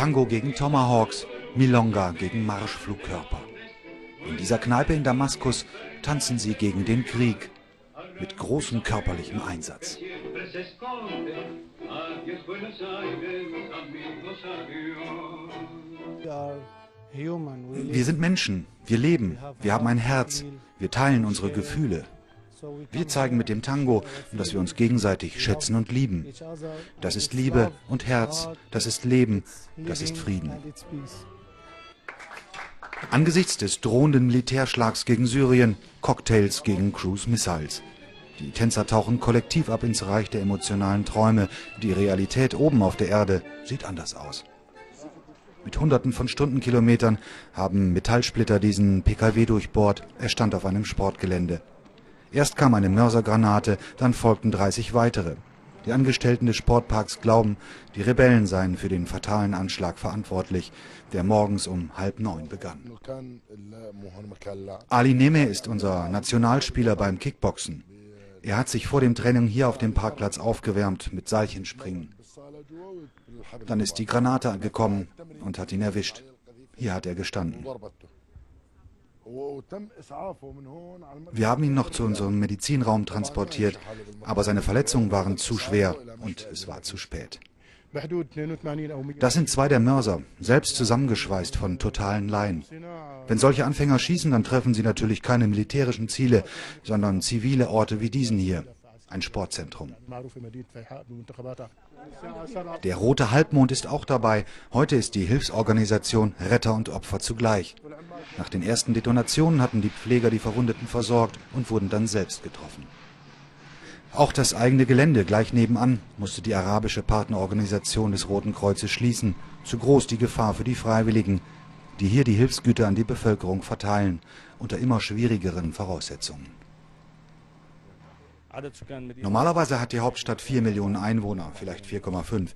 Tango gegen Tomahawks, Milonga gegen Marschflugkörper. In dieser Kneipe in Damaskus tanzen sie gegen den Krieg mit großem körperlichem Einsatz. Wir sind Menschen, wir leben, wir haben ein Herz, wir teilen unsere Gefühle. Wir zeigen mit dem Tango, dass wir uns gegenseitig schätzen und lieben. Das ist Liebe und Herz, das ist Leben, das ist Frieden. Angesichts des drohenden Militärschlags gegen Syrien, Cocktails gegen Cruise Missiles. Die Tänzer tauchen kollektiv ab ins Reich der emotionalen Träume. Die Realität oben auf der Erde sieht anders aus. Mit hunderten von Stundenkilometern haben Metallsplitter diesen PKW durchbohrt. Er stand auf einem Sportgelände. Erst kam eine Mörsergranate, dann folgten 30 weitere. Die Angestellten des Sportparks glauben, die Rebellen seien für den fatalen Anschlag verantwortlich, der morgens um halb neun begann. Ali Neme ist unser Nationalspieler beim Kickboxen. Er hat sich vor dem Training hier auf dem Parkplatz aufgewärmt mit Seilchenspringen. Dann ist die Granate gekommen und hat ihn erwischt. Hier hat er gestanden. Wir haben ihn noch zu unserem Medizinraum transportiert, aber seine Verletzungen waren zu schwer und es war zu spät. Das sind zwei der Mörser, selbst zusammengeschweißt von totalen Laien. Wenn solche Anfänger schießen, dann treffen sie natürlich keine militärischen Ziele, sondern zivile Orte wie diesen hier, ein Sportzentrum. Der Rote Halbmond ist auch dabei. Heute ist die Hilfsorganisation Retter und Opfer zugleich. Nach den ersten Detonationen hatten die Pfleger die Verwundeten versorgt und wurden dann selbst getroffen. Auch das eigene Gelände gleich nebenan musste die arabische Partnerorganisation des Roten Kreuzes schließen. Zu groß die Gefahr für die Freiwilligen, die hier die Hilfsgüter an die Bevölkerung verteilen, unter immer schwierigeren Voraussetzungen. Normalerweise hat die Hauptstadt 4 Millionen Einwohner, vielleicht 4,5.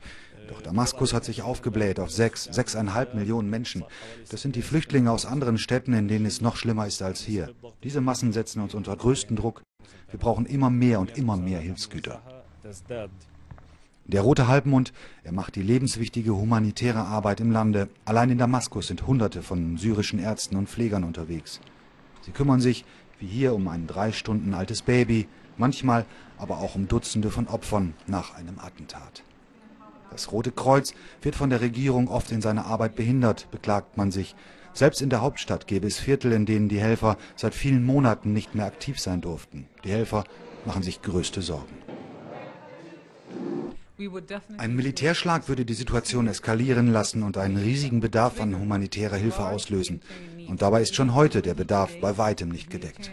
Doch Damaskus hat sich aufgebläht auf 6, 6,5 Millionen Menschen. Das sind die Flüchtlinge aus anderen Städten, in denen es noch schlimmer ist als hier. Diese Massen setzen uns unter größten Druck. Wir brauchen immer mehr und immer mehr Hilfsgüter. Der Rote Halbmond, er macht die lebenswichtige humanitäre Arbeit im Lande. Allein in Damaskus sind Hunderte von syrischen Ärzten und Pflegern unterwegs. Sie kümmern sich, wie hier, um ein drei Stunden altes Baby, manchmal aber auch um Dutzende von Opfern nach einem Attentat. Das Rote Kreuz wird von der Regierung oft in seiner Arbeit behindert, beklagt man sich. Selbst in der Hauptstadt gäbe es Viertel, in denen die Helfer seit vielen Monaten nicht mehr aktiv sein durften. Die Helfer machen sich größte Sorgen. Ein Militärschlag würde die Situation eskalieren lassen und einen riesigen Bedarf an humanitärer Hilfe auslösen. Und dabei ist schon heute der Bedarf bei weitem nicht gedeckt.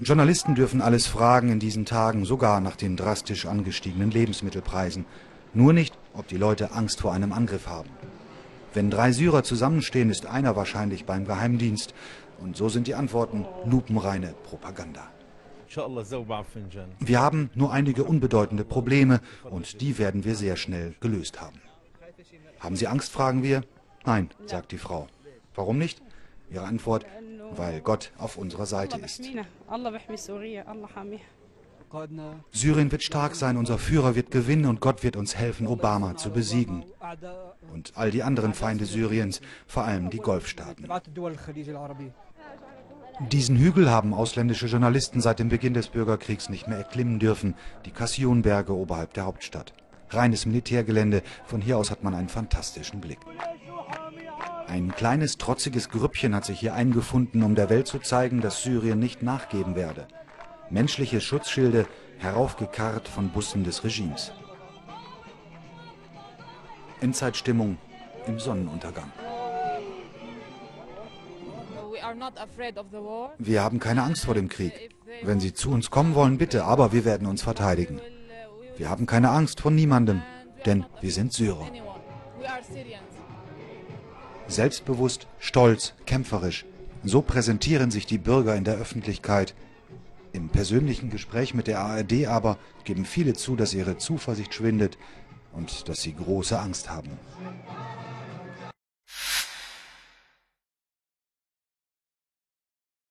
Journalisten dürfen alles fragen in diesen Tagen, sogar nach den drastisch angestiegenen Lebensmittelpreisen. Nur nicht, ob die Leute Angst vor einem Angriff haben. Wenn drei Syrer zusammenstehen, ist einer wahrscheinlich beim Geheimdienst. Und so sind die Antworten lupenreine Propaganda. Wir haben nur einige unbedeutende Probleme und die werden wir sehr schnell gelöst haben. Haben Sie Angst, fragen wir. Nein, sagt die Frau. Warum nicht? Ihre Antwort, weil Gott auf unserer Seite ist. Syrien wird stark sein, unser Führer wird gewinnen und Gott wird uns helfen, Obama zu besiegen. Und all die anderen Feinde Syriens, vor allem die Golfstaaten. Diesen Hügel haben ausländische Journalisten seit dem Beginn des Bürgerkriegs nicht mehr erklimmen dürfen, die Kassionberge oberhalb der Hauptstadt. Reines Militärgelände, von hier aus hat man einen fantastischen Blick. Ein kleines, trotziges Grüppchen hat sich hier eingefunden, um der Welt zu zeigen, dass Syrien nicht nachgeben werde. Menschliche Schutzschilde, heraufgekarrt von Bussen des Regimes. Endzeitstimmung im Sonnenuntergang. Wir haben keine Angst vor dem Krieg. Wenn Sie zu uns kommen wollen, bitte, aber wir werden uns verteidigen. Wir haben keine Angst vor niemandem, denn wir sind Syrer. Selbstbewusst, stolz, kämpferisch. So präsentieren sich die Bürger in der Öffentlichkeit. Im persönlichen Gespräch mit der ARD aber geben viele zu, dass ihre Zuversicht schwindet und dass sie große Angst haben.